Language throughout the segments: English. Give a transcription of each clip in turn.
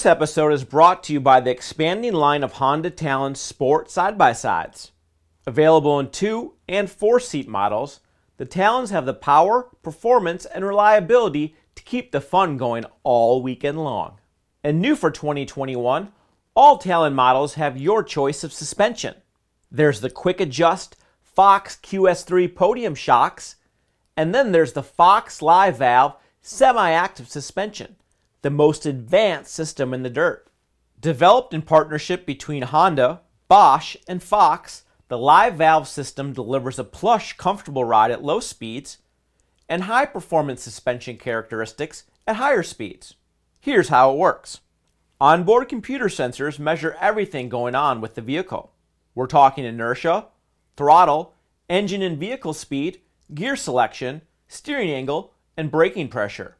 This episode is brought to you by the expanding line of Honda Talon Sport side by sides. Available in two and four seat models, the Talons have the power, performance, and reliability to keep the fun going all weekend long. And new for 2021, all Talon models have your choice of suspension. There's the quick adjust Fox QS3 podium shocks, and then there's the Fox Live Valve semi active suspension, the most advanced system in the dirt. Developed in partnership between Honda, Bosch, and Fox, the Live Valve system delivers a plush, comfortable ride at low speeds and high performance suspension characteristics at higher speeds. Here's how it works onboard computer sensors measure everything going on with the vehicle. We're talking inertia, throttle, engine and vehicle speed, gear selection, steering angle, and braking pressure.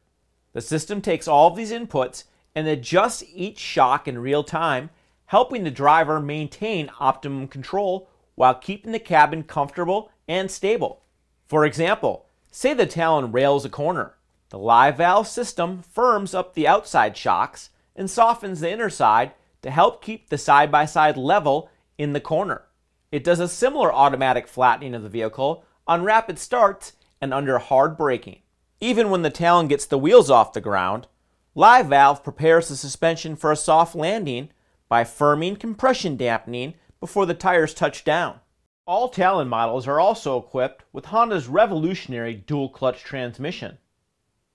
The system takes all of these inputs and adjusts each shock in real time, helping the driver maintain optimum control while keeping the cabin comfortable and stable. For example, say the Talon rails a corner. The live valve system firms up the outside shocks and softens the inner side to help keep the side by side level in the corner. It does a similar automatic flattening of the vehicle on rapid starts and under hard braking. Even when the Talon gets the wheels off the ground, Live Valve prepares the suspension for a soft landing by firming compression dampening before the tires touch down. All Talon models are also equipped with Honda's revolutionary dual clutch transmission.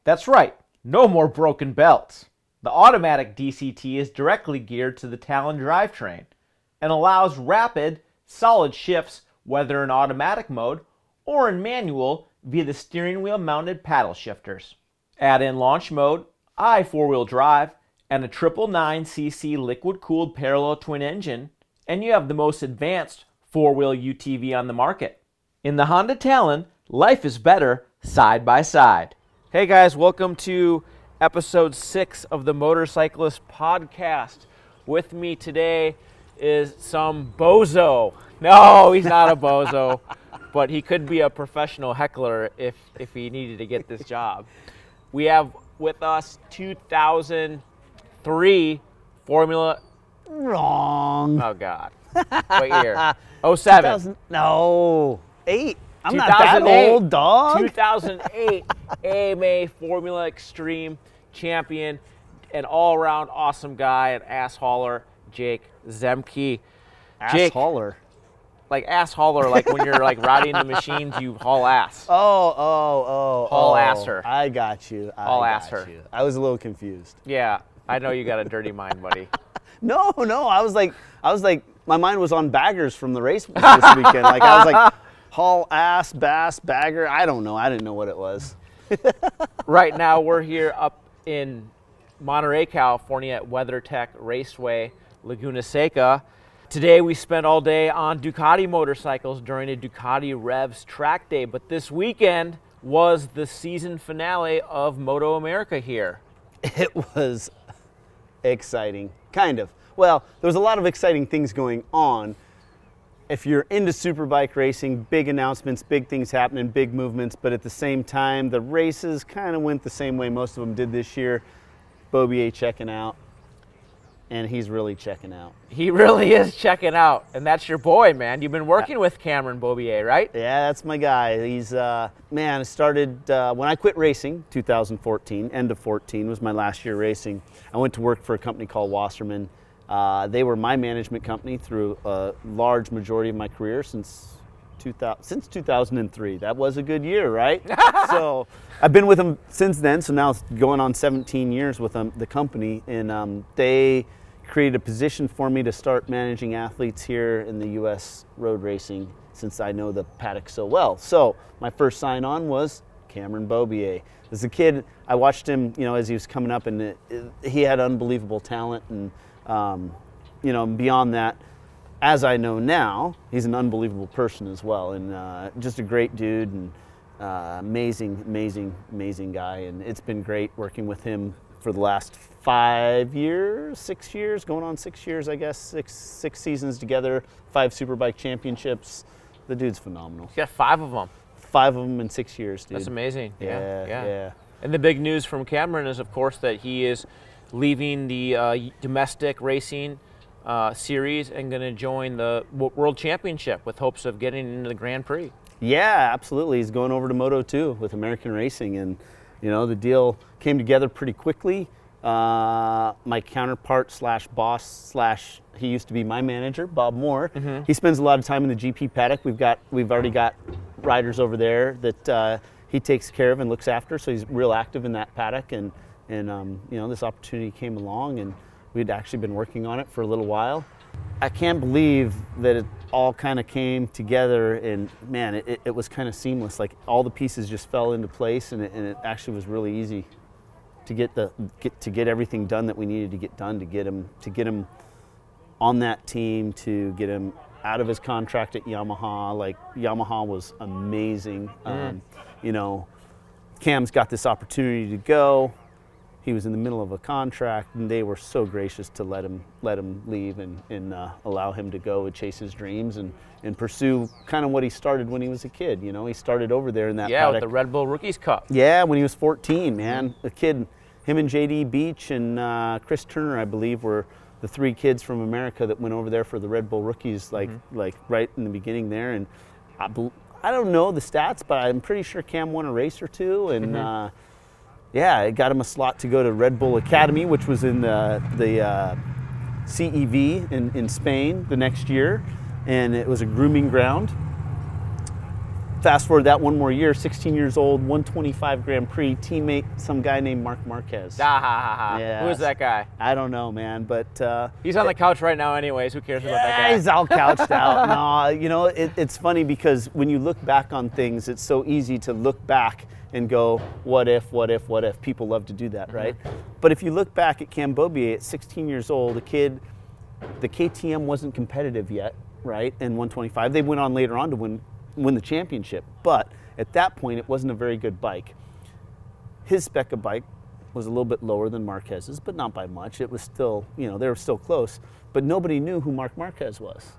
That's right, no more broken belts. The automatic DCT is directly geared to the Talon drivetrain and allows rapid, solid shifts whether in automatic mode or in manual via the steering wheel mounted paddle shifters. Add in launch mode, I four wheel drive, and a 999cc liquid cooled parallel twin engine, and you have the most advanced four wheel UTV on the market. In the Honda Talon, life is better side by side. Hey guys, welcome to episode six of the Motorcyclist Podcast. With me today is some bozo. No, he's not a bozo, but he could be a professional heckler if if he needed to get this job. We have with us 2003 Formula. Wrong. Oh God, what year? 07. no. Eight. I'm not that old, dog. 2008 AMA Formula Extreme champion, an all-around awesome guy, an ass hauler, Jake Zemke. Ass Jake, hauler. Like ass hauler, like when you're like riding the machines, you haul ass. Oh, oh, oh. Haul oh. ass her. I got you. I Haul ass her. You. I was a little confused. Yeah, I know you got a dirty mind, buddy. No, no. I was like, I was like, my mind was on baggers from the race this weekend. Like I was like, haul ass, bass, bagger. I don't know. I didn't know what it was. right now, we're here up in Monterey, California at WeatherTech Raceway, Laguna Seca. Today we spent all day on Ducati motorcycles during a Ducati Revs track day, but this weekend was the season finale of MotoAmerica here. It was exciting, kind of. Well, there was a lot of exciting things going on. If you're into superbike racing, big announcements, big things happening, big movements, but at the same time, the races kind of went the same way most of them did this year. Beaubier checking out, and he's really checking out. He really is checking out, and that's your boy, man. You've been working with Cameron Beaubier, right? Yeah, that's my guy. He's uh, man. It started uh, when I quit racing, 2014. End of 14 was my last year racing. I went to work for a company called Wasserman. Uh, they were my management company through a large majority of my career since 2000, since 2003. That was a good year, right? so I've been with them since then. So now it's going on 17 years with them, the company, and um, they created a position for me to start managing athletes here in the U.S. road racing since I know the paddock so well. So my first sign on was Cameron Beaubier. As a kid, I watched him, you know, as he was coming up, and it, it, he had unbelievable talent, and um, you know, beyond that, as I know now, he's an unbelievable person as well, and uh, just a great dude, and uh, amazing, amazing, amazing guy. And it's been great working with him for the last five years, six years, going on six years, I guess, six six seasons together, five Superbike championships. The dude's phenomenal. You got five of them. Five of them in six years, dude. That's amazing. Yeah, yeah. yeah. And the big news from Cameron is, of course, that he is leaving the uh, domestic racing uh, series and going to join the w- World Championship with hopes of getting into the Grand Prix. Yeah, absolutely. He's going over to Moto2 with American Racing, and you know the deal came together pretty quickly. Uh, my counterpart slash boss slash he used to be my manager, Bob Moore. Mm-hmm. He spends a lot of time in the GP paddock. We've got we've already got riders over there that uh, he takes care of and looks after. So he's real active in that paddock, and and um, you know this opportunity came along, and we'd actually been working on it for a little while. I can't believe that it all kind of came together, and man, it, it was kind of seamless. Like all the pieces just fell into place, and it, and it actually was really easy to get the get to get everything done that we needed to get done to get him to get him on that team to get him out of his contract at Yamaha. Like Yamaha was amazing. Um, you know, Cam's got this opportunity to go. He was in the middle of a contract, and they were so gracious to let him let him leave and, and uh, allow him to go and chase his dreams and, and pursue kind of what he started when he was a kid. You know, he started over there in that Yeah, with the Red Bull Rookies Cup. Yeah, when he was 14, man. A kid, him and JD Beach and uh, Chris Turner, I believe, were the three kids from America that went over there for the Red Bull rookies, like like right in the beginning there. And I, I don't know the stats, but I'm pretty sure Cam won a race or two. And uh, yeah, it got him a slot to go to Red Bull Academy, which was in the the uh, CEV in, in Spain the next year, and it was a grooming ground fast forward that one more year, 16 years old, 125 Grand Prix, teammate, some guy named Marc Marquez. Ah, ha, ha, ha. Yeah. Who is that guy? I don't know, man, but uh, He's on the couch right now, anyways. Who cares about that guy? he's all couched out. No, you know, it, it's funny because when you look back on things, it's so easy to look back and go, what if, what if, what if? People love to do that, mm-hmm. right? But if you look back at Cam Beaubier at 16 years old, a kid, the KTM wasn't competitive yet, right? And 125. They went on later on to win win the championship, but at that point, it wasn't a very good bike. His spec of bike was a little bit lower than Marquez's, but not by much. It was still, you know, they were still close. But nobody knew who Marc Marquez was.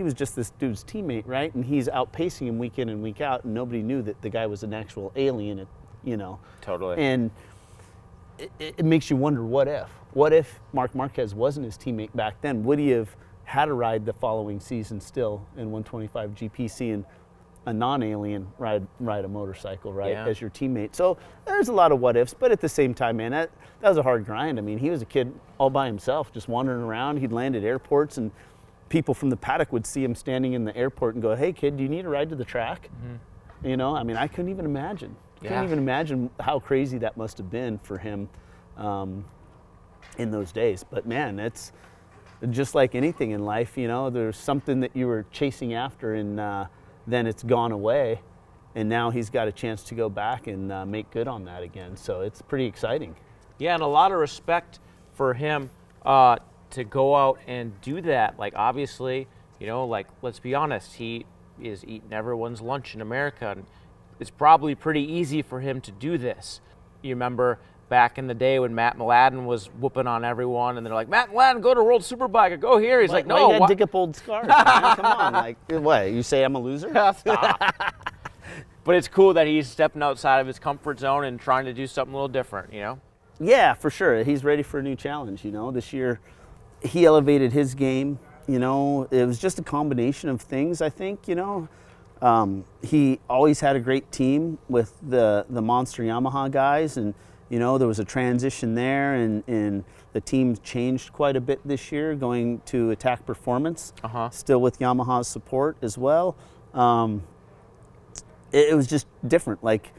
He was just this dude's teammate, right? And he's outpacing him week in and week out, and nobody knew that the guy was an actual alien, you know. Totally. And it, it makes you wonder what if? What if Marc Marquez wasn't his teammate back then? Would he have had a ride the following season still in 125 GPC and a non-alien ride ride a motorcycle, right, Yeah. as your teammate? So there's a lot of what ifs, but at the same time, man, that, that was a hard grind. I mean, he was a kid all by himself, just wandering around. He'd land at airports and people from the paddock would see him standing in the airport and go, "Hey, kid, do you need a ride to the track?" You know, I mean, I couldn't even imagine. Yeah. Couldn't even imagine how crazy that must have been for him um, in those days. But man, it's just like anything in life. You know, there's something that you were chasing after, and uh, then it's gone away, and now he's got a chance to go back and uh, make good on that again. So it's pretty exciting. Yeah, and a lot of respect for him uh, to go out and do that. Like, obviously, you know, like, let's be honest, he is eating everyone's lunch in America, and it's probably pretty easy for him to do this. You remember back in the day when Mat Mladin was whooping on everyone, and they're like, Mat Mladin, go to World Superbike or go here. He's like, Why no, you gotta why- dig up old scars. man? Come on, like what? You say I'm a loser? but it's cool that he's stepping outside of his comfort zone and trying to do something a little different, you know? Yeah, for sure. He's ready for a new challenge. You know, this year he elevated his game. You know, it was just a combination of things. I think. You know, um, he always had a great team with the the Monster Yamaha guys, and you know there was a transition there, and and the team changed quite a bit this year, going to Attack Performance, Uh-huh. still with Yamaha's support as well. Um, it, it was just different. Like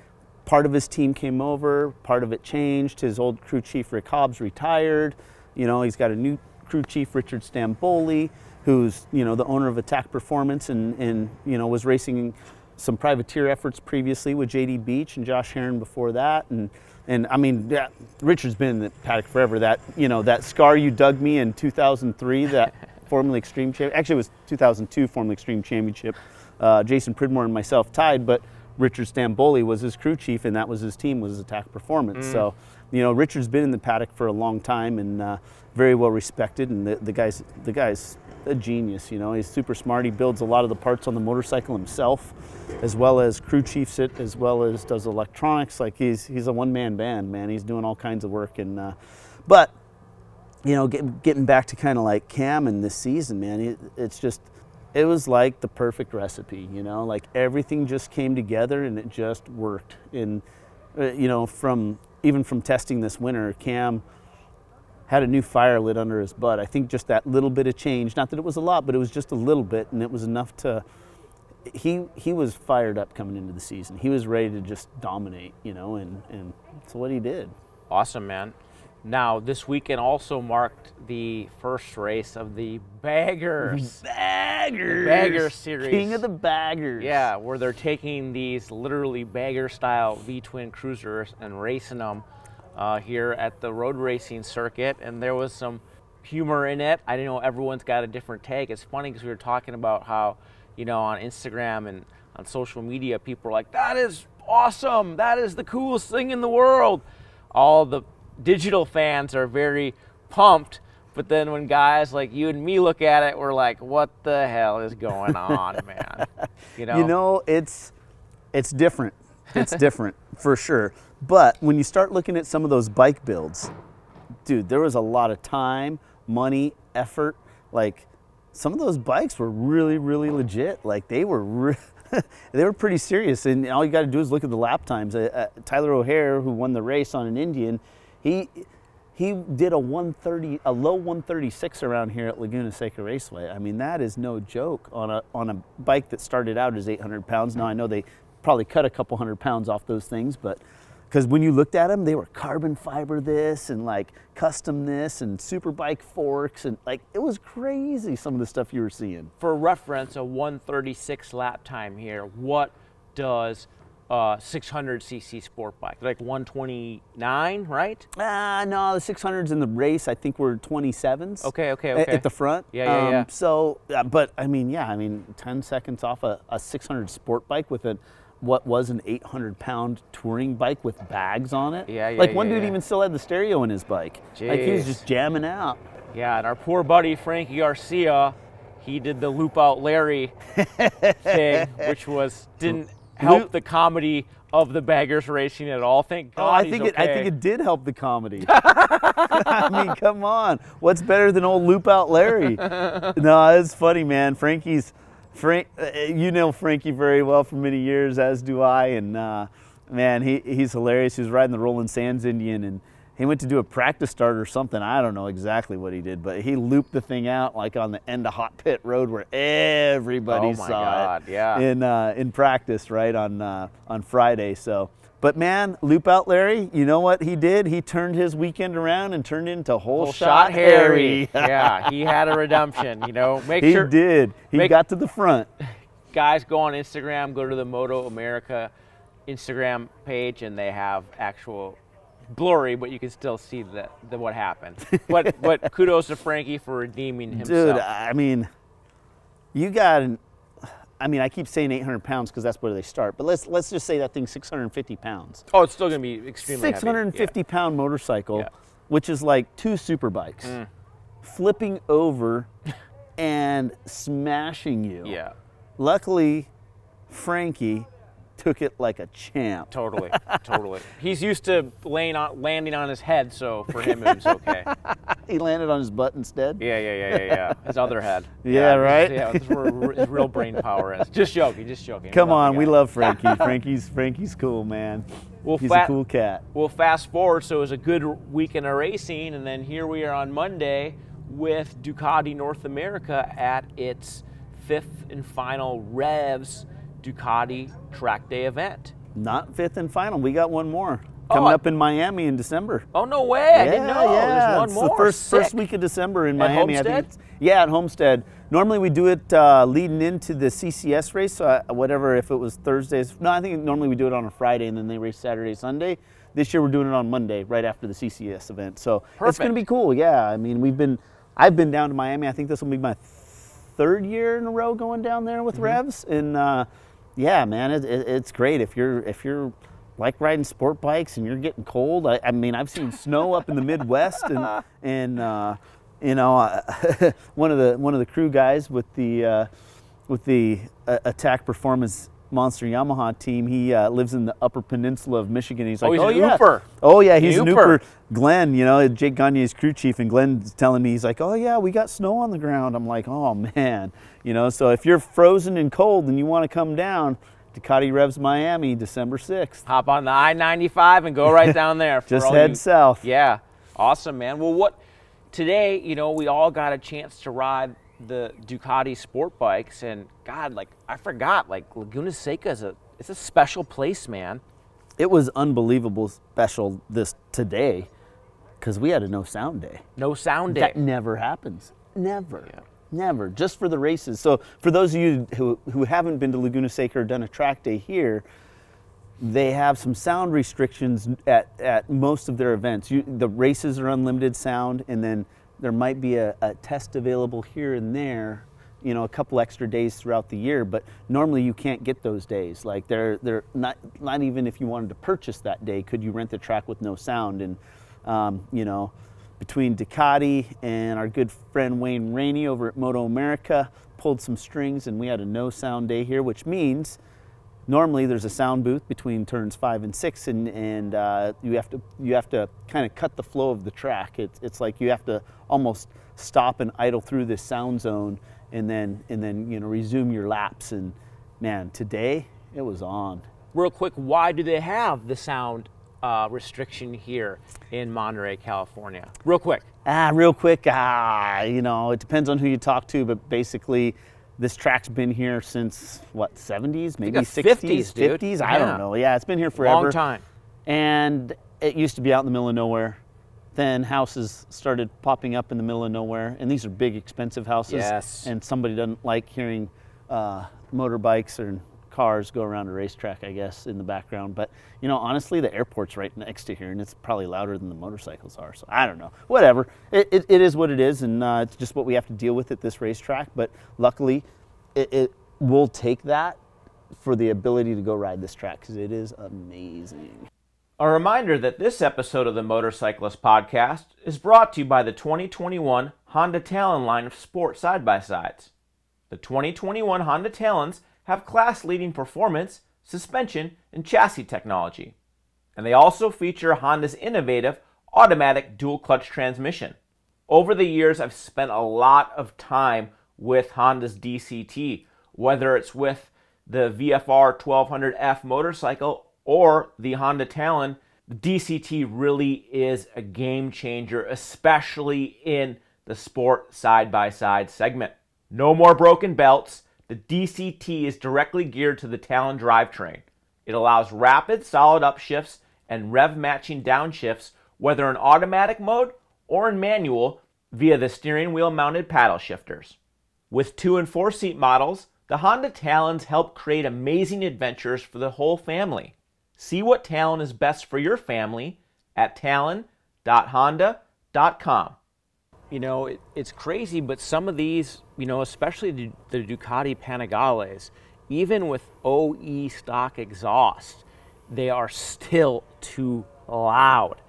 part of his team came over, part of it changed. His old crew chief Rick Hobbs retired. You know, he's got a new crew chief Richard Stanboli, who's you know the owner of Attack Performance and and you know was racing some privateer efforts previously with JD Beach and Josh Herrin before that and. And I mean, yeah, Richard's been in the paddock forever. That you know, that scar you dug me in 2003, that Formula Extreme Championship. Actually, it was 2002 Formula Extreme Championship. Uh, Jason Pridmore and myself tied, but Richard Stanboli was his crew chief, and that was his team was Attack Performance. So, you know, Richard's been in the paddock for a long time and uh, very well respected. And the, the guy's the guy's a genius. You know, he's super smart. He builds a lot of the parts on the motorcycle himself, as well as crew chiefs it, as well as does electronics. Like he's he's a one man band, man. He's doing all kinds of work. And uh, but you know, get, getting back to kind of like Cam and this season, man, it, it's just, it was like the perfect recipe, you know, like everything just came together and it just worked. And, uh, you know, from even from testing this winter, Cam had a new fire lit under his butt. I think just that little bit of change, not that it was a lot, but it was just a little bit, and it was enough to. He he was fired up coming into the season. He was ready to just dominate, you know, and and that's what he did. Awesome, man. Now, this weekend also marked the first race of the Baggers. Baggers. The Bagger series. King of the Baggers. Yeah, where they're taking these literally Bagger style V twin cruisers and racing them uh, here at the road racing circuit. And there was some humor in it. I didn't know everyone's got a different take. It's funny because we were talking about how, you know, on Instagram and on social media, people are like, that is awesome. That is the coolest thing in the world. All the digital fans are very pumped. But then when guys like you and me look at it, we're like, what the hell is going on, man? You know, you know it's it's different. It's different for sure. But when you start looking at some of those bike builds, dude, there was a lot of time, money, effort. Like some of those bikes were really, really legit. Like they were, re- they were pretty serious. And all you got to do is look at the lap times. Uh, uh, Tyler O'Hara, who won the race on an Indian, he he did a 130, a low 136 around here at Laguna Seca Raceway. I mean, that is no joke on a on a bike that started out as 800 pounds. Now I know they probably cut a couple hundred pounds off those things, but because when you looked at them, they were carbon fiber this and like custom this and super bike forks and like it was crazy some of the stuff you were seeing. For reference, a 136 lap time here. What does uh, 600cc sport bike, like 129, right? Uh, no, the 600s in the race, I think were 27s. Okay, okay, okay. At the front. Yeah, yeah, um, yeah. So, uh, but I mean, yeah, I mean, 10 seconds off a, a 600 sport bike with a what was an 800 pound touring bike with bags on it. Yeah, yeah. Like one yeah, dude yeah. even still had the stereo in his bike. Jeez. Like he was just jamming out. Yeah, and our poor buddy Frankie Garcia, he did the loop out Larry thing, which was didn't help the comedy of the baggers racing at all. Thank God. Oh, I think okay. it. I think it did help the comedy. I mean, come on, what's better than old Loop Out Larry? no, it's funny, man. Frankie's, Frank, uh, you know Frankie very well for many years, as do I, and uh, man, he he's hilarious. He was riding the Roland Sands Indian and he went to do a practice start or something. I don't know exactly what he did, but he looped the thing out like on the end of Hot Pit Road where everybody oh saw God, it yeah. in uh, in practice, right on uh, on Friday. So, but man, loop out Larry. You know what he did? He turned his weekend around and turned into whole, Whole shot, shot Harry. yeah, he had a redemption. You know, make he sure he did. He make- got to the front. guys go on Instagram, go to the MotoAmerica Instagram page, and they have actual blurry, but you can still see the, the what happened. but but kudos to Frankie for redeeming himself. Dude, I mean, you got. An, I mean, I keep saying 800 pounds because that's where they start, but let's let's just say that thing's 650 pounds. oh, it's still going to be extremely heavy. 650 pound motorcycle, Yeah. which is like two super bikes, Mm. flipping over and smashing you. Yeah. Luckily, Frankie took it like a champ. Totally, totally. He's used to laying on, landing on his head, so for him it was okay. He landed on his butt instead. Yeah, yeah, yeah, yeah, yeah. His other head. Yeah, right? Yeah, that's where his real brain power is. Just joking, just joking. Come on, we love Frankie. Frankie's Frankie's cool, man. Well, He's a cool cat. Well, fast forward, so it was a good weekend of racing, and then here we are on Monday with Ducati North America at its fifth and final Revs Ducati Track Day event. Not fifth and final. We got one more Oh, coming I- up in Miami in December. Oh no way! I didn't know. Yeah, There's one it's more. the first Sick. first week of December in At Miami. I Homestead? think it's, yeah, at Homestead. Normally we do it uh, leading into the CCS race. So uh, whatever, if it was Thursdays. No, I think normally we do it on a Friday and then they race Saturday, Sunday. This year we're doing it on Monday, right after the CCS event. So it's going to be cool. Yeah, I mean we've been. I've been down to Miami. I think this will be my third year in a row going down there Mm-hmm. with Revs, and uh, yeah, man, it, it, it's great if you're if you're like riding sport bikes and you're getting cold. I, I mean, I've seen snow up in the Midwest, and and uh, you know, uh, one of the one of the crew guys with the uh, with the uh, attack performance Monster Yamaha team. He uh, lives in the Upper Peninsula of Michigan. He's Oh, like, he's oh yeah, Yooper." oh yeah, he's an. Yooper. Glenn, you know, Jake Gagne's crew chief, and Glenn's telling me he's like, oh yeah, we got snow on the ground. I'm like, oh man, you know. So if you're frozen and cold and you want to come down, to Ducati Revs Miami, December 6th. Hop on the I-95 and go right down there. for Just head you- south. Yeah, awesome, man. Well, what today? You know, we all got a chance to ride the Ducati sport bikes, and God, like I forgot, like Laguna Seca is a it's a special place, man. It was unbelievable special this today because we had a no sound day. No sound day. That never happens. Never. Yeah. Never. Just for the races. So for those of you who, who haven't been to Laguna Seca or done a track day here, they have some sound restrictions at, at most of their events. You, the races are unlimited sound, and then there might be a, a test available here and there, you know, a couple extra days throughout the year. But normally you can't get those days. Like they're they're not not even if you wanted to purchase that day could you rent the track with no sound. And um, you know, between Ducati and our good friend Wayne Rainey over at MotoAmerica pulled some strings, and we had a no sound day here, which means normally there's a sound booth between turns five and six and, and uh, you have to you have to kind of cut the flow of the track it's, it's like you have to almost stop and idle through this sound zone and then and then you know resume your laps and man today it was on Real quick, why do they have the sound uh, restriction here in Monterey, California? Real quick. ah real quick ah you know it depends on who you talk to but basically this track's been here since what 70s maybe the 60s 50s, dude. 50s i Yeah. don't know yeah it's been here forever Long time. and it used to be out in the middle of nowhere. Then houses started popping up in the middle of nowhere, and these are big, expensive houses. Yes. And somebody doesn't like hearing uh, motorbikes or cars go around a racetrack, I guess, in the background. But you know, honestly, the airport's right next to here, and it's probably louder than the motorcycles are. So I don't know. Whatever. It, it, it is what it is, and uh, it's just what we have to deal with at this racetrack. But luckily, it, it will take that for the ability to go ride this track because it is amazing. A reminder that this episode of the Motorcyclist Podcast is brought to you by the 2021 Honda Talon line of sport side by sides. The 2021 Honda Talons have class leading performance, suspension, and chassis technology. And they also feature Honda's innovative automatic dual clutch transmission. Over the years, I've spent a lot of time with Honda's DCT, whether it's with the VFR 1200F motorcycle or the Honda Talon. The DCT really is a game changer, especially in the sport side by side segment. No more broken belts. The DCT is directly geared to the Talon drivetrain. It allows rapid, solid upshifts and rev matching downshifts, whether in automatic mode or in manual via the steering wheel mounted paddle shifters. With two and four seat models, the Honda Talons help create amazing adventures for the whole family. See what Talon is best for your family at talon.honda.com. You know, it, it's crazy, but some of these, you know, especially the, the Ducati Panigales, even with OE stock exhaust, they are still too loud.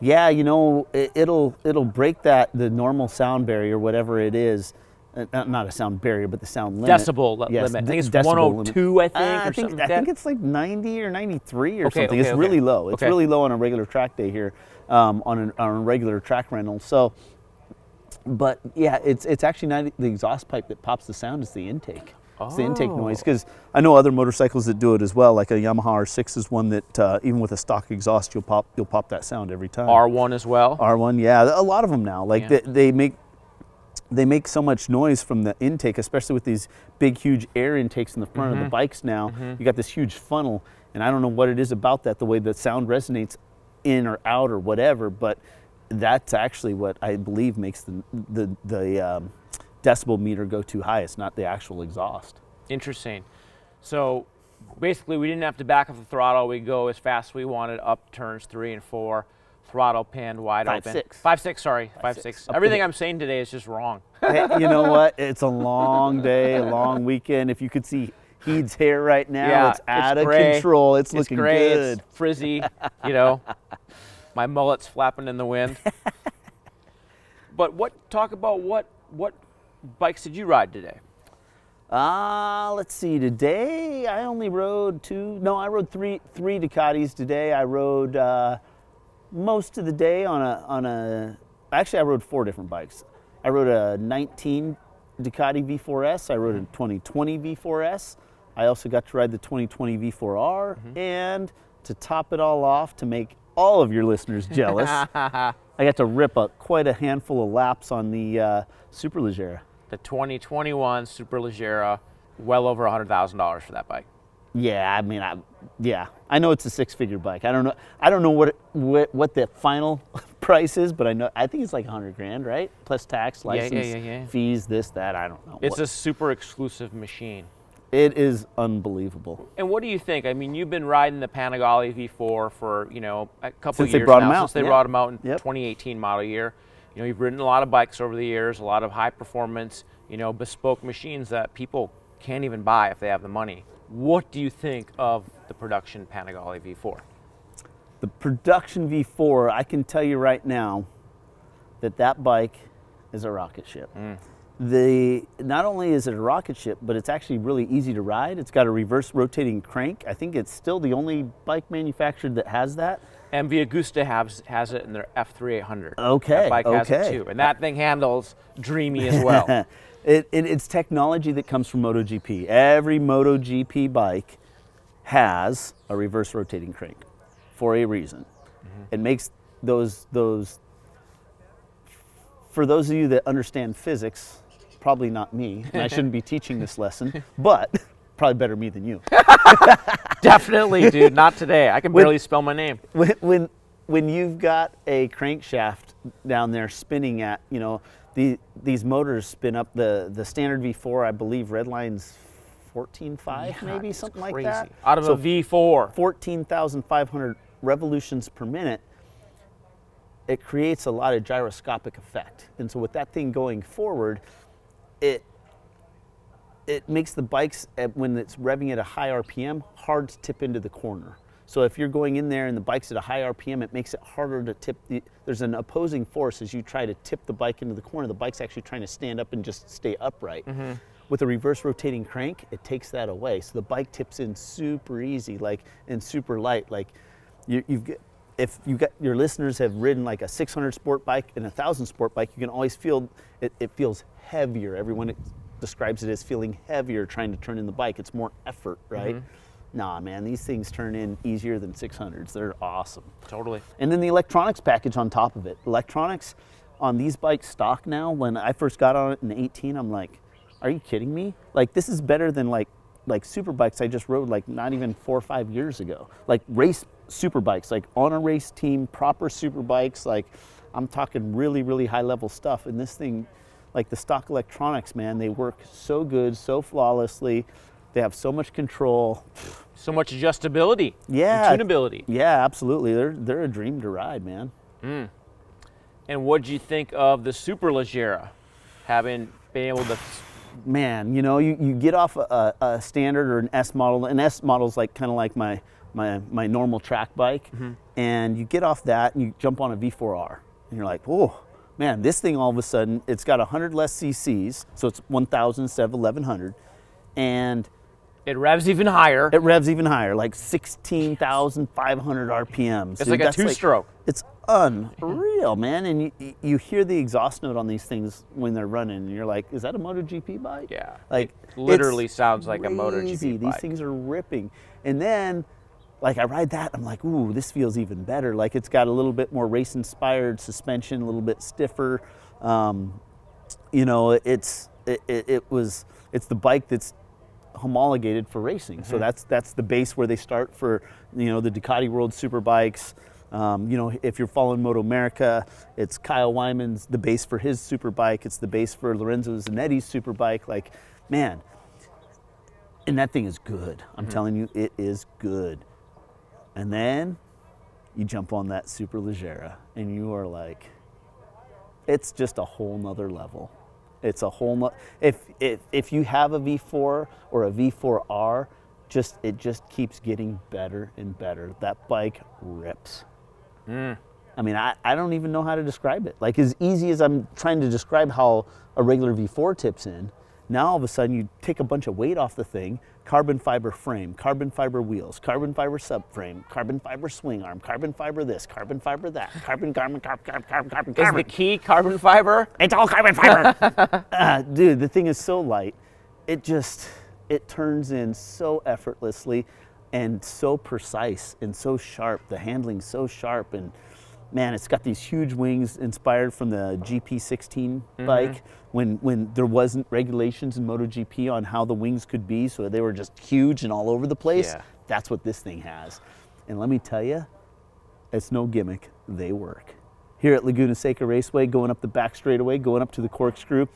Yeah, you know, it, it'll it'll break that the normal sound barrier, whatever it is. Uh, not- a sound barrier, but the sound limit. Decibel li- Yes, limit. I think it's decibel 102, I think, Uh, or I think, I think it's like 90 or 93 or Okay, something. okay, it's okay. really low. It's really low on a regular track day here, um, on, an, on a regular track rental. So, but yeah, it's it's actually not the exhaust pipe that pops the sound; it's the intake. It's the intake noise Oh. because I know other motorcycles that do it as well. Like a Yamaha R6 is one that uh, even with a stock exhaust, you'll pop you'll pop that sound every time. R1 as well. R1, yeah, a lot of them now. Like Yeah. they, they make they make so much noise from the intake, especially with these big, huge air intakes in the front Mm-hmm. of the bikes. Now you got this huge funnel, and I don't know what it is about that, the way the sound resonates in or out or whatever, but that's actually what I believe makes the the, the um, decibel meter go too high. It's not the actual exhaust. Interesting. So basically, we didn't have to back up the throttle. We go as fast as we wanted up turns three and four. Throttle panned wide Five, open. six. Five six. Sorry, five six. six. To Everything I'm saying today is just wrong. Hey, you know what? It's a long day, a long weekend. If you could see Heed's hair right now, yeah, it's out of gray. control. It's, looking gray, good. It's frizzy. You know, my mullet's flapping in the wind. but what? Talk about what? What bikes did you ride today? Uh, let's see. Today I only rode two. No, I rode three three Ducatis today. I rode uh, most of the day on a on a. Actually, I rode four different bikes. I rode a 19 Ducati V4S. I rode a 2020 V4S. I also got to ride the 2020 V4R. And to top it all off, to make all of your listeners jealous, I got to rip up quite a handful of laps on the uh, Superleggera. The 2021 Superleggera, well over $100,000 for that bike. Yeah, I mean, I, yeah, I know it's a six-figure bike. I don't know, I don't know what what, what the final price is, but I know I think it's like 100 grand, right? Plus tax, Yeah, yeah, license yeah, yeah. fees, this, that. I don't know. It's What- a super exclusive machine. it is unbelievable. And what do you think? I mean, you've been riding the Panigale V4 for you know a couple Since they years brought now, out, since they brought them out in Yep. 2018 model year. You know, you've ridden a lot of bikes over the years, a lot of high performance, you know, bespoke machines that people can't even buy if they have the money. What do you think of the production Panigale V4? The production V4, I can tell you right now that that bike is a rocket ship. Mm. The not only is it a rocket ship, but it's actually really easy to ride. It's got a reverse rotating crank. I think it's still the only bike manufactured that has that. MV Agusta has has it in their F3800. Okay, that bike has it okay. too, and that thing handles dreamy as well. it, it, it's technology that comes from MotoGP. Every MotoGP bike has a reverse rotating crank for a reason. Mm-hmm. It makes those those for those of you that understand physics, probably not me, and I shouldn't be teaching this lesson, but probably better me than you. Definitely, dude. Not today. I can When- barely spell my name. when, when when you've got a crankshaft down there spinning at you know the, these motors spin up the the standard V4 I believe Redline's 14.5 maybe It's something like crazy. that Out of so a V4. 14,500 revolutions per minute it creates a lot of gyroscopic effect and so with that thing going forward it it makes the bikes at, when it's revving at a high RPM hard to tip into the corner. So if you're going in there and the bike's at a high RPM, it makes it harder to tip. The, there's an opposing force as you try to tip the bike into the corner. The bike's actually trying to stand up and just stay upright. Mm-hmm. With a reverse rotating crank, it takes that away. So the bike tips in super easy, like and super light. Like you, you've got, if you got your listeners have ridden like a 600 sport bike and a 1000 sport bike, you can always feel it, it feels heavier. Everyone describes it as feeling heavier trying to turn in the bike. It's more effort, right? Mm-hmm. Nah, man, these things turn in easier than 600s. They're awesome. Totally. And then the electronics package on top of it. Electronics on these bikes stock now. When I first got on it in 18, I'm like, are you kidding me? Like this is better than like like super bikes I just rode like not even four or five years ago. Like race super bikes, like on a race team, proper super bikes. Like I'm talking really, really high level stuff. And this thing, like the stock electronics, man, they work so good, so flawlessly. They have so much control. So much adjustability. Yeah. Tunability. Yeah, absolutely. They're they're a dream to ride, man. Mm. And what do you think of the Super Superleggera? Having been able to man, you know, you, you get off a, a standard or an S model. An S model is like kind of like my, my my normal track bike, mm-hmm. and you get off that and you jump on a V4R, and you're like, oh man, this thing all of a sudden it's got 100 less CCs, so it's 1,000 instead of 1,100, and it revs even higher. it revs even higher, like 16,500 RPMs. It's like a That's two-stroke. it's unreal, man. And you, you hear the exhaust note on these things when they're running, and you're like, is that a MotoGP bike? Yeah, Like it literally sounds like a MotoGP crazy. These bike. things are ripping. And then like I ride that, I'm like, ooh, this feels even better. Like it's got a little bit more race inspired suspension, a little bit stiffer. Um, you know, it's it, it, it was it's the bike that's homologated for racing. Mm-hmm. So that's that's the base where they start for you know the Ducati World Superbikes. Um, you know, if you're following MotoAmerica, it's Kyle Wyman's the base for his superbike. It's the base for Lorenzo Zanetti's superbike. Like, man, and that thing is good. I'm telling you, it is good. And then you jump on that Super Leggera, and you are like, it's just a whole nother level. It's a whole if, if if you have a V4 or a V4R, just it just keeps getting better and better. That bike rips. Mm. I mean, I, I don't even know how to describe it. Like as easy as I'm trying to describe how a regular V4 tips in, Now all of a sudden you take a bunch of weight off the thing, carbon fiber frame, carbon fiber wheels, carbon fiber subframe, carbon fiber swing arm, carbon fiber this, carbon fiber that, carbon, carbon, carbon, carbon, carbon, carbon, Is the key carbon fiber? It's all carbon fiber. uh, dude, the thing is so light. It just it turns in so effortlessly and so precise and so sharp. The handling's so sharp and man, it's got these huge wings inspired from the GP16 bike when when there wasn't regulations in MotoGP on how the wings could be, so they were just huge and all over the place. Yeah. That's what this thing has. And let me tell you, it's no gimmick. They work. Here at Laguna Seca Raceway, going up the back straightaway, going up to the corkscrew,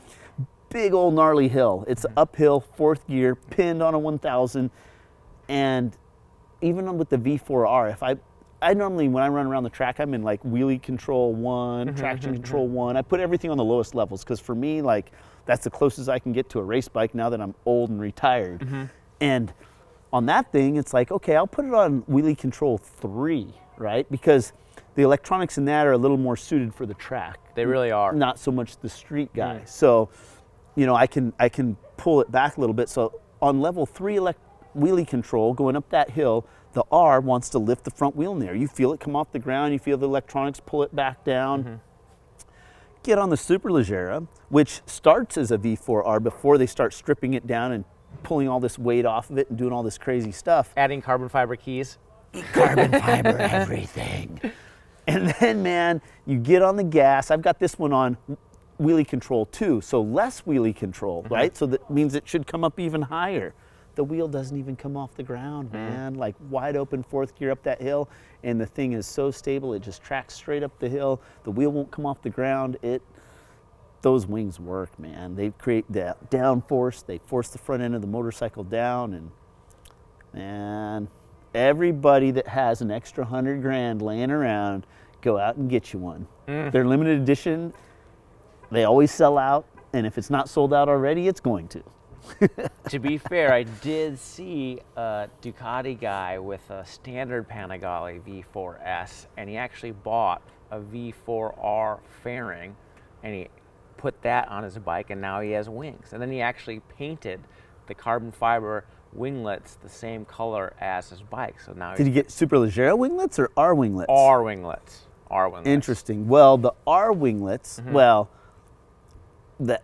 big old gnarly hill. It's mm-hmm. uphill, fourth gear, pinned on a 1000, and even with the V4R, if I I normally when I run around the track, I'm in like wheelie control one, mm-hmm, traction mm-hmm, control mm-hmm. one. I put everything on the lowest levels because for me, like that's the closest I can get to a race bike now that I'm old and retired. And on that thing, it's like okay, I'll put it on wheelie control three, right? Because the electronics in that are a little more suited for the track They really are. not so much the street mm. guy. So, you know, I can I can pull it back a little bit. So on level three elect- wheelie control going up that hill, the R wants to lift the front wheel in there. You feel it come off the ground. You feel the electronics pull it back down. Mm-hmm. Get on the Superleggera, which starts as a V4R before they start stripping it down and pulling all this weight off of it and doing all this crazy stuff Adding carbon fiber keys. carbon fiber everything. And then, man, you get on the gas. I've got this one on wheelie control too, so less wheelie control, mm-hmm. right? So that means it should come up even higher. The wheel doesn't even come off the ground, mm. man. Like wide open fourth gear up that hill, and the thing is so stable, it just tracks straight up the hill. The wheel won't come off the ground. It those wings work, man. They create that down force. They force the front end of the motorcycle down, and man, everybody that has an extra hundred grand laying around, go out and get you one. Mm. They're limited edition. They always sell out, and if it's not sold out already, it's going to. to be fair, I did see a Ducati guy with a standard Panigale V4S, and he actually bought a V4R fairing, and he put that on his bike, and now he has wings. And then he actually painted the carbon fiber winglets the same color as his bike. So now Did you he's get Superleggera winglets or R winglets? R winglets. R winglets. Interesting. Well, the R winglets, Mm-hmm. well, the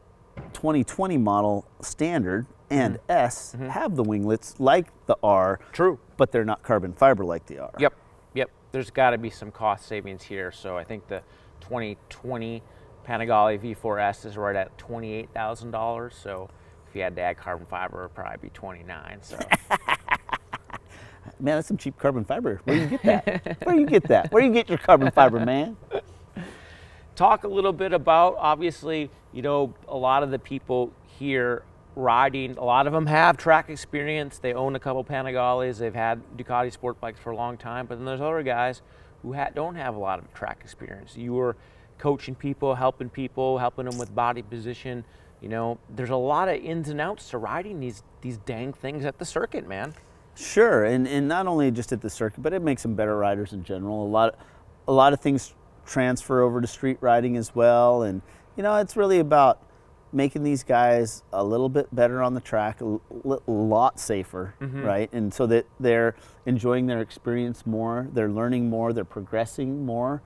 2020 model standard and Mm-hmm. S have the winglets like the R, True. but they're not carbon fiber like the R. Yep, yep. There's got to be some cost savings here. So I think the 2020 Panigale V4S is right at $28,000. So if you had to add carbon fiber, it'd probably be 29. So Man, that's some cheap carbon fiber. Where do you get that? Where do you get that? Where do you get your carbon fiber, man? talk a little bit about obviously, you know, a lot of the people here riding, a lot of them have track experience. They own a couple Panigales. They've had Ducati sport bikes for a long time. But then there's other guys who ha- don't have a lot of track experience. You were coaching people, helping people, helping them with body position. You know, there's a lot of ins and outs to riding these these dang things at the circuit, man. Sure, and, and not only just at the circuit, but it makes them better riders in general. A lot, a lot of things transfer over to street riding as well, and you know it's really about making these guys a little bit better on the track, a l- lot safer, right? And so that they're enjoying their experience more, they're learning more, they're progressing more,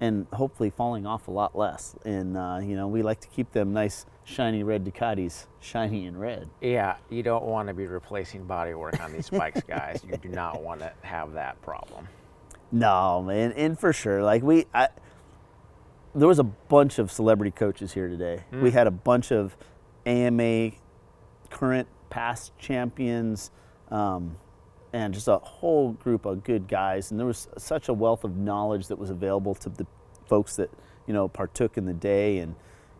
and hopefully falling off a lot less. And uh, you know we like to keep them nice, shiny red Ducatis, shiny and red. Yeah, you don't want to be replacing body work on these bikes, guys. You do not want to have that problem. No, man, and for sure, like we, I, there was a bunch of celebrity coaches here today. We had a bunch of AMA current, past champions, um, and just a whole group of good guys. And there was such a wealth of knowledge that was available to the folks that you know partook in the day. And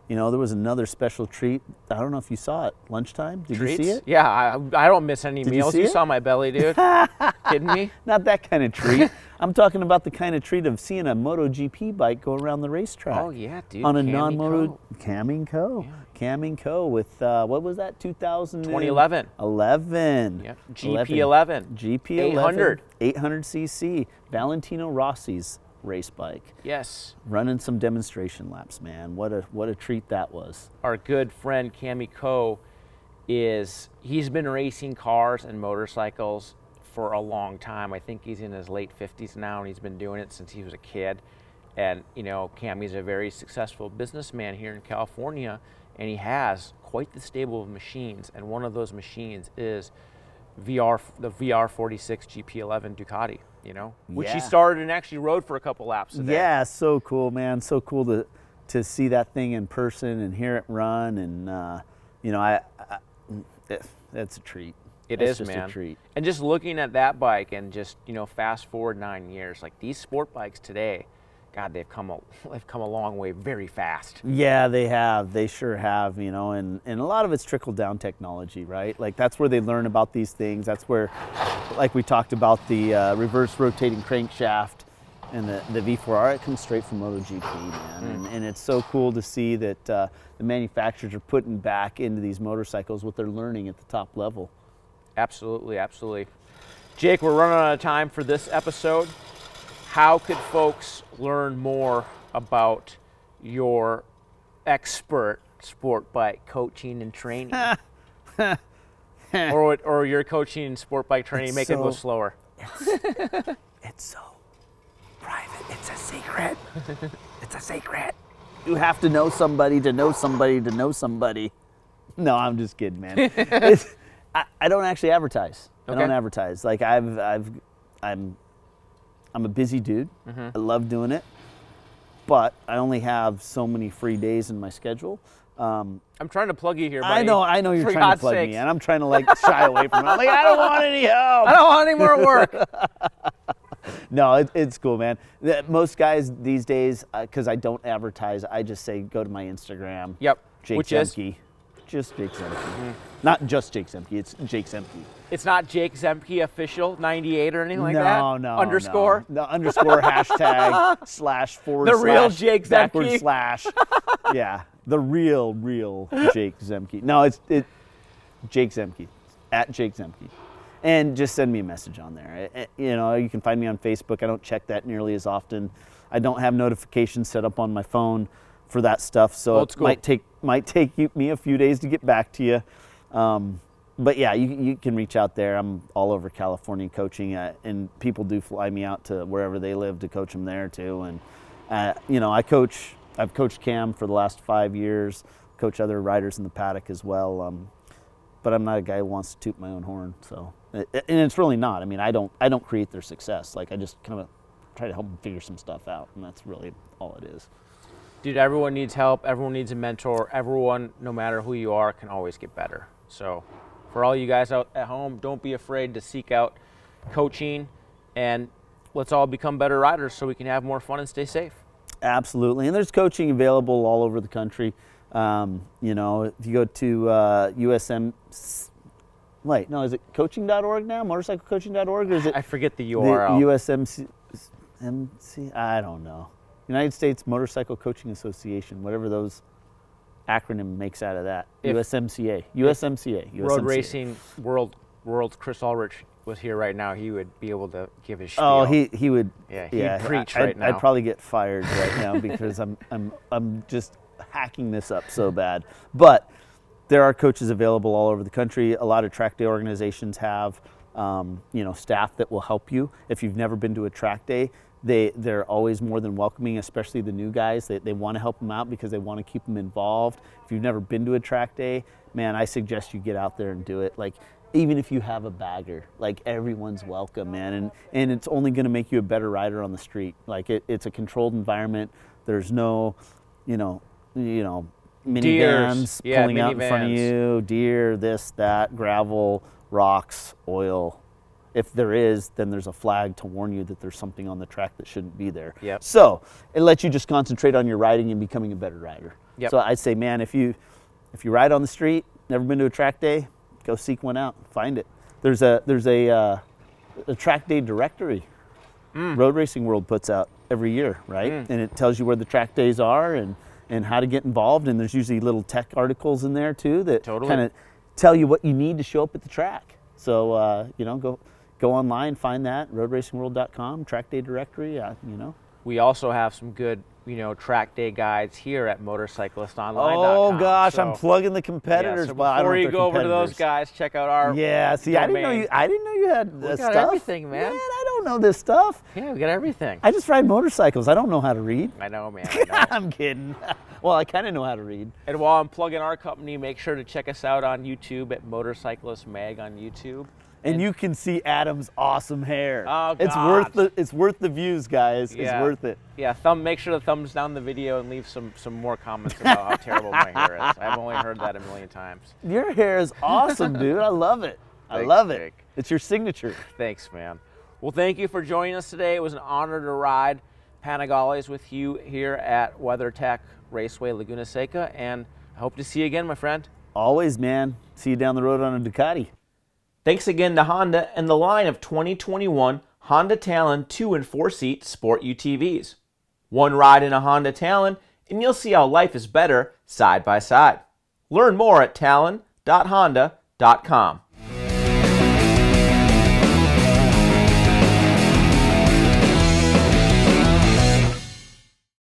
you know, there was another special treat. I don't know if you saw it. Lunchtime? Did Treats? you see it? Yeah, I, I don't miss any Did meals. see You, saw my belly, dude. Kidding me? Not that kind of treat. I'm talking about the kind of treat of seeing a MotoGP bike go around the racetrack. Oh yeah, dude. on a non-moto. Camming Co. Camming Co. with uh, what was that? 2000 2011. 11. Yep. GP11. GP 800. 800 cc. Valentino Rossi's race bike. Yes, Running some demonstration laps, man. What a what a treat that was. our good friend Cami Co. is he's been racing cars and motorcycles for a long time. I think he's in his late 50s now, and he's been doing it since he was a kid. And you know, Cammy's a very successful businessman here in California, and he has quite the stable of machines. And one of those machines is VR, the VR46 GP11 Ducati. You know, which he started and actually rode for a couple laps. Today. Yeah, so cool, man. So cool to to see that thing in person and hear it run, and uh, you know, I, I it, that's a treat. It It's is, just man. a treat. And just looking at that bike and just you know fast forward nine years, like these sport bikes today, God, they've come a they've come a long way very fast. Yeah, they have. They sure have, you know, and, and a lot of it's trickle down technology, right? Like that's where they learn about these things. That's where, like we talked about the uh, reverse rotating crankshaft and the, the V4R, it comes straight from MotoGP, man. And, and it's so cool to see that uh, the manufacturers are putting back into these motorcycles what they're learning at the top level. Absolutely, absolutely. Jake, we're running out of time for this episode. How could folks learn more about your expert sport bike coaching and training? or, or your coaching and sport bike training, It's make it go so- slower. It's so private. It's a secret. it's a secret. You have to know somebody to know somebody to know somebody. No, I'm just kidding, man. I, I don't actually advertise. I don't advertise. Like I've, I've, I'm, I'm a busy dude. I love doing it, but I only have so many free days in my schedule. Um, I'm trying to plug you here, buddy. I know, I know you're For trying to plug sakes. me, and I'm trying to like shy away from it. I'm like, I don't want any help. I don't want any more work. No, it, it's cool, man. Most guys these days, because I don't advertise, I just say go to my Instagram. Yep. Jake Which is? Just Jake Zemke. Mm-hmm. Not just Jake Zemke. It's Jake Zemke. It's not Jake Zemke official 98 or anything like no, that? no, Underscore? No, no underscore hashtag slash forward The real slash Jake backward Zemke. slash. yeah, the real, real Jake Zemke. No, it's it. Jake Zemke at Jake Zemke, and just send me a message on there. You know, you can find me on Facebook. I don't check that nearly as often. I don't have notifications set up on my phone for that stuff, so Old it school. might take might take you, me a few days to get back to you. Um, but yeah, you, you can reach out there. I'm all over California coaching, uh, and people do fly me out to wherever they live to coach them there too. And uh, you know, I coach. I've coached Cam for the last five years. Coach other riders in the paddock as well. Um, but I'm not a guy who wants to toot my own horn. So, and it's really not. I mean, I don't. I don't create their success. Like I just kind of try to help them figure some stuff out, and that's really all it is. Dude, everyone needs help. Everyone needs a mentor. Everyone, no matter who you are, can always get better. So, for all you guys out at home, don't be afraid to seek out coaching and let's all become better riders so we can have more fun and stay safe. Absolutely, and there's coaching available all over the country. Um, you know, if you go to uh, USM, wait, no, is it coaching.org now? Motorcyclecoaching.org, or is it I forget the the URL. USMC? MC? I don't know. United States Motorcycle Coaching Association, whatever those acronym makes out of that. If- USMCA. USMCA. USMCA. Road racing world world's Chris Ulrich was here right now. He would be able to give his spiel. Oh, he he would. Yeah, he'd preach I, right I'd, now. I'd probably get fired right now because I'm I'm I'm just hacking this up so bad. But there are coaches available all over the country. A lot of track day organizations have um, you know staff that will help you. If you've never been to a track day, they they're always more than welcoming, especially the new guys. They they want to help them out because they want to keep them involved. If you've never been to a track day, man, I suggest you get out there and do it. Like even if you have a bagger, like everyone's welcome, man, and and it's only going to make you a better rider on the street. Like it, it's a controlled environment. There's no, you know, you know, minivans Yeah, pulling out in front of you, deer, this, that, gravel, rocks, oil. If there is, then there's a flag to warn you that there's something on the track that shouldn't be there. Yep. So it lets you just concentrate on your riding and becoming a better rider. Yep. So I'd say, man, if you if you ride on the street, never been to a track day, go seek one out, find it. There's a there's a uh, a track day directory. Road Racing World puts out every year, right? Mm. And it tells you where the track days are and and how to get involved. And there's usually little tech articles in there too that Totally. kind of tell you what you need to show up at the track. So uh, you know, go go online, find that roadracingworld.com track day directory. Uh, you know, we also have some good, you know, track day guides here at motorcyclistonline.com. Oh gosh, So- I'm plugging the competitors. Yeah, so Well, before you go over to those guys, check out our Yeah, see, I didn't know you. I didn't know you had got stuff. everything, man. Man, I don't know this stuff. Yeah, we got everything. I just ride motorcycles. I don't know how to read. I know, man. I. I'm kidding. well, I kind of know how to read. and while I'm plugging our company, make sure to check us out on YouTube at Motorcyclist Mag on YouTube. And you can see Adam's awesome hair. Oh, It's worth the it's worth the views, guys. Yeah. It's worth it. Yeah, thumb. Make sure to thumbs down the video and leave some some more comments about how terrible my hair is. I've only heard that a million times. Your hair is awesome, dude. I love it. I love it. Jake. It's your signature. Thanks, man. Well, thank you for joining us today. It was an honor to ride Panigales with you here at WeatherTech Raceway Laguna Seca, and I hope to see you again, my friend. Always, man. See you down the road on a Ducati. Thanks again to Honda and the line of 2021 Honda Talon 2 and 4 seat sport UTVs. One ride in a Honda Talon, and you'll see how life is better side by side. Learn more at talon.honda.com.